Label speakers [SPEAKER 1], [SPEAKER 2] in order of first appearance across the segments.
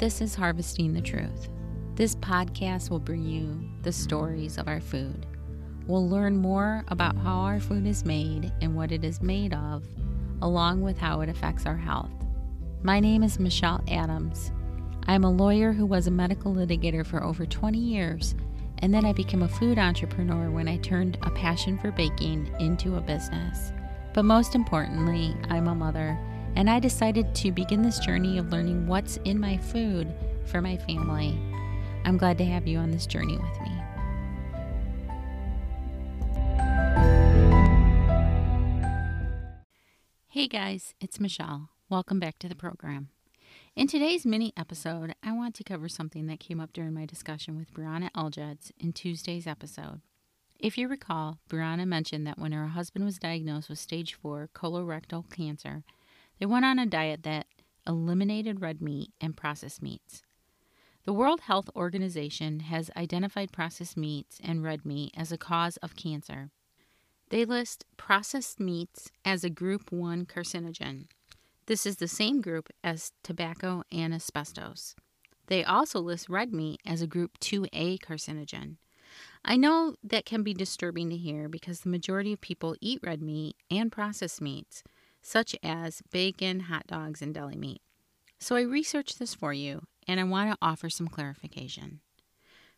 [SPEAKER 1] This is Harvesting the Truth. This podcast will bring you the stories of our food. We'll learn more about how our food is made and what it is made of, along with how it affects our health. My name is Michelle Adams. I'm a lawyer who was a medical litigator for over 20 years, and then I became a food entrepreneur when I turned a passion for baking into a business. But most importantly, I'm a mother and I decided to begin this journey of learning what's in my food for my family. I'm glad to have you on this journey with me. Hey guys, it's Michelle. Welcome back to the program. In today's mini episode, I want to cover something that came up during my discussion with Brianna Elgeds in Tuesday's episode. If you recall, Brianna mentioned that when her husband was diagnosed with stage 4 colorectal cancer, they went on a diet that eliminated red meat and processed meats. The World Health Organization has identified processed meats and red meat as a cause of cancer. They list processed meats as a group 1 carcinogen. This is the same group as tobacco and asbestos. They also list red meat as a group 2A carcinogen. I know that can be disturbing to hear because the majority of people eat red meat and processed meats such as bacon, hot dogs, and deli meat. So I researched this for you, and I want to offer some clarification.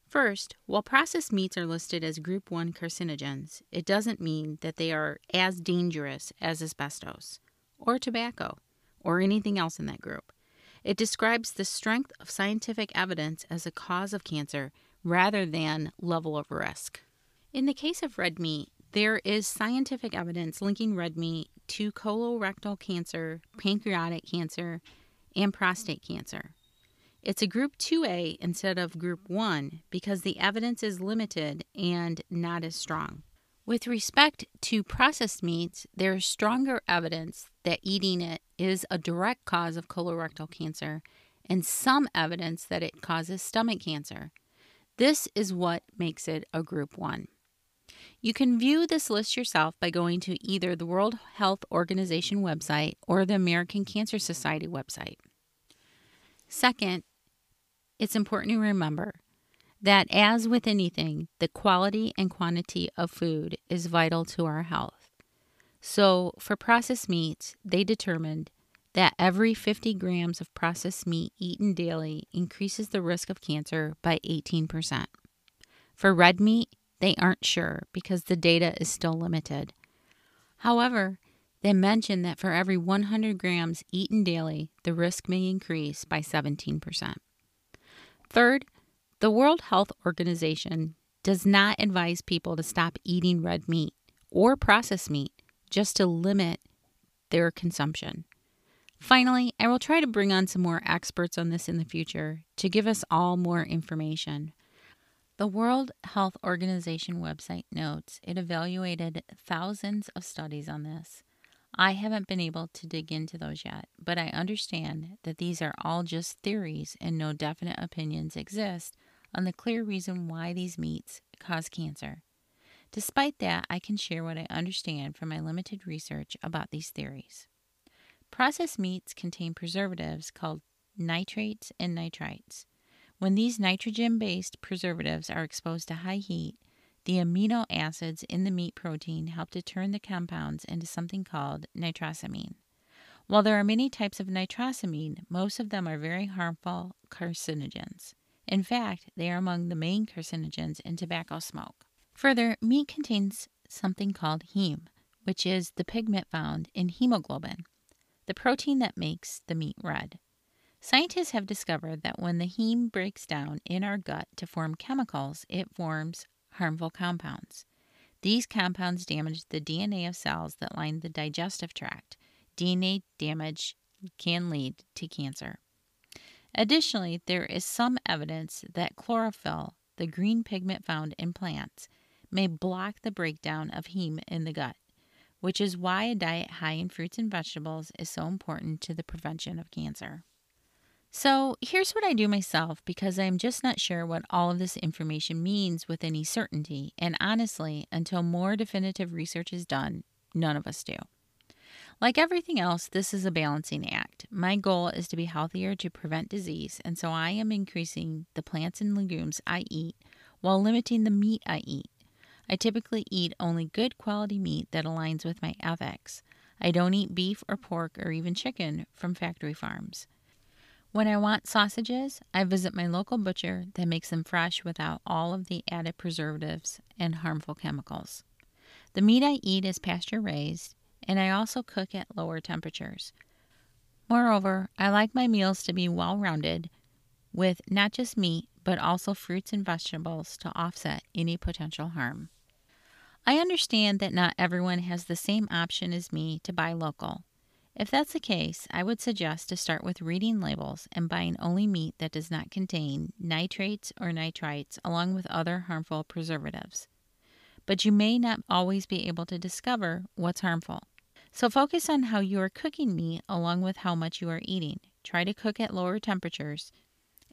[SPEAKER 1] First, while processed meats are listed as group 1 carcinogens, it doesn't mean that they are as dangerous as asbestos, or tobacco, or anything else in that group. It describes the strength of scientific evidence as a cause of cancer rather than level of risk. In the case of red meat, there is scientific evidence linking red meat to colorectal cancer, pancreatic cancer, and prostate cancer. It's a group 2A instead of group 1 because the evidence is limited and not as strong. With respect to processed meats, there is stronger evidence that eating it is a direct cause of colorectal cancer and some evidence that it causes stomach cancer. This is what makes it a group 1. You can view this list yourself by going to either the World Health Organization website or the American Cancer Society website. Second, it's important to remember that, as with anything, the quality and quantity of food is vital to our health. So, for processed meats, they determined that every 50 grams of processed meat eaten daily increases the risk of cancer by 18%. For red meat, they aren't sure because the data is still limited. However, they mention that for every 100 grams eaten daily, the risk may increase by 17%. Third, the World Health Organization does not advise people to stop eating red meat or processed meat just to limit their consumption. Finally, I will try to bring on some more experts on this in the future to give us all more information. The World Health Organization website notes it evaluated thousands of studies on this. I haven't been able to dig into those yet, but I understand that these are all just theories and no definite opinions exist on the clear reason why these meats cause cancer. Despite that, I can share what I understand from my limited research about these theories. Processed meats contain preservatives called nitrates and nitrites. When these nitrogen based preservatives are exposed to high heat, the amino acids in the meat protein help to turn the compounds into something called nitrosamine. While there are many types of nitrosamine, most of them are very harmful carcinogens. In fact, they are among the main carcinogens in tobacco smoke. Further, meat contains something called heme, which is the pigment found in hemoglobin, the protein that makes the meat red. Scientists have discovered that when the heme breaks down in our gut to form chemicals, it forms harmful compounds. These compounds damage the DNA of cells that line the digestive tract. DNA damage can lead to cancer. Additionally, there is some evidence that chlorophyll, the green pigment found in plants, may block the breakdown of heme in the gut, which is why a diet high in fruits and vegetables is so important to the prevention of cancer. So here's what I do myself because I'm just not sure what all of this information means with any certainty, and honestly, until more definitive research is done, none of us do. Like everything else, this is a balancing act. My goal is to be healthier to prevent disease, and so I am increasing the plants and legumes I eat while limiting the meat I eat. I typically eat only good quality meat that aligns with my ethics. I don't eat beef or pork or even chicken from factory farms. When I want sausages, I visit my local butcher that makes them fresh without all of the added preservatives and harmful chemicals. The meat I eat is pasture raised and I also cook at lower temperatures. Moreover, I like my meals to be well rounded with not just meat, but also fruits and vegetables to offset any potential harm. I understand that not everyone has the same option as me to buy local. If that's the case, I would suggest to start with reading labels and buying only meat that does not contain nitrates or nitrites along with other harmful preservatives. But you may not always be able to discover what's harmful. So focus on how you are cooking meat along with how much you are eating. Try to cook at lower temperatures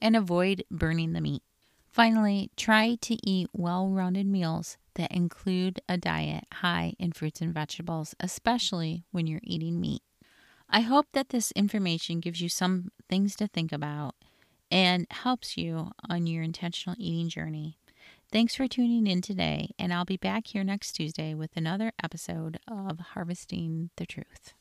[SPEAKER 1] and avoid burning the meat. Finally, try to eat well rounded meals that include a diet high in fruits and vegetables, especially when you're eating meat. I hope that this information gives you some things to think about and helps you on your intentional eating journey. Thanks for tuning in today, and I'll be back here next Tuesday with another episode of Harvesting the Truth.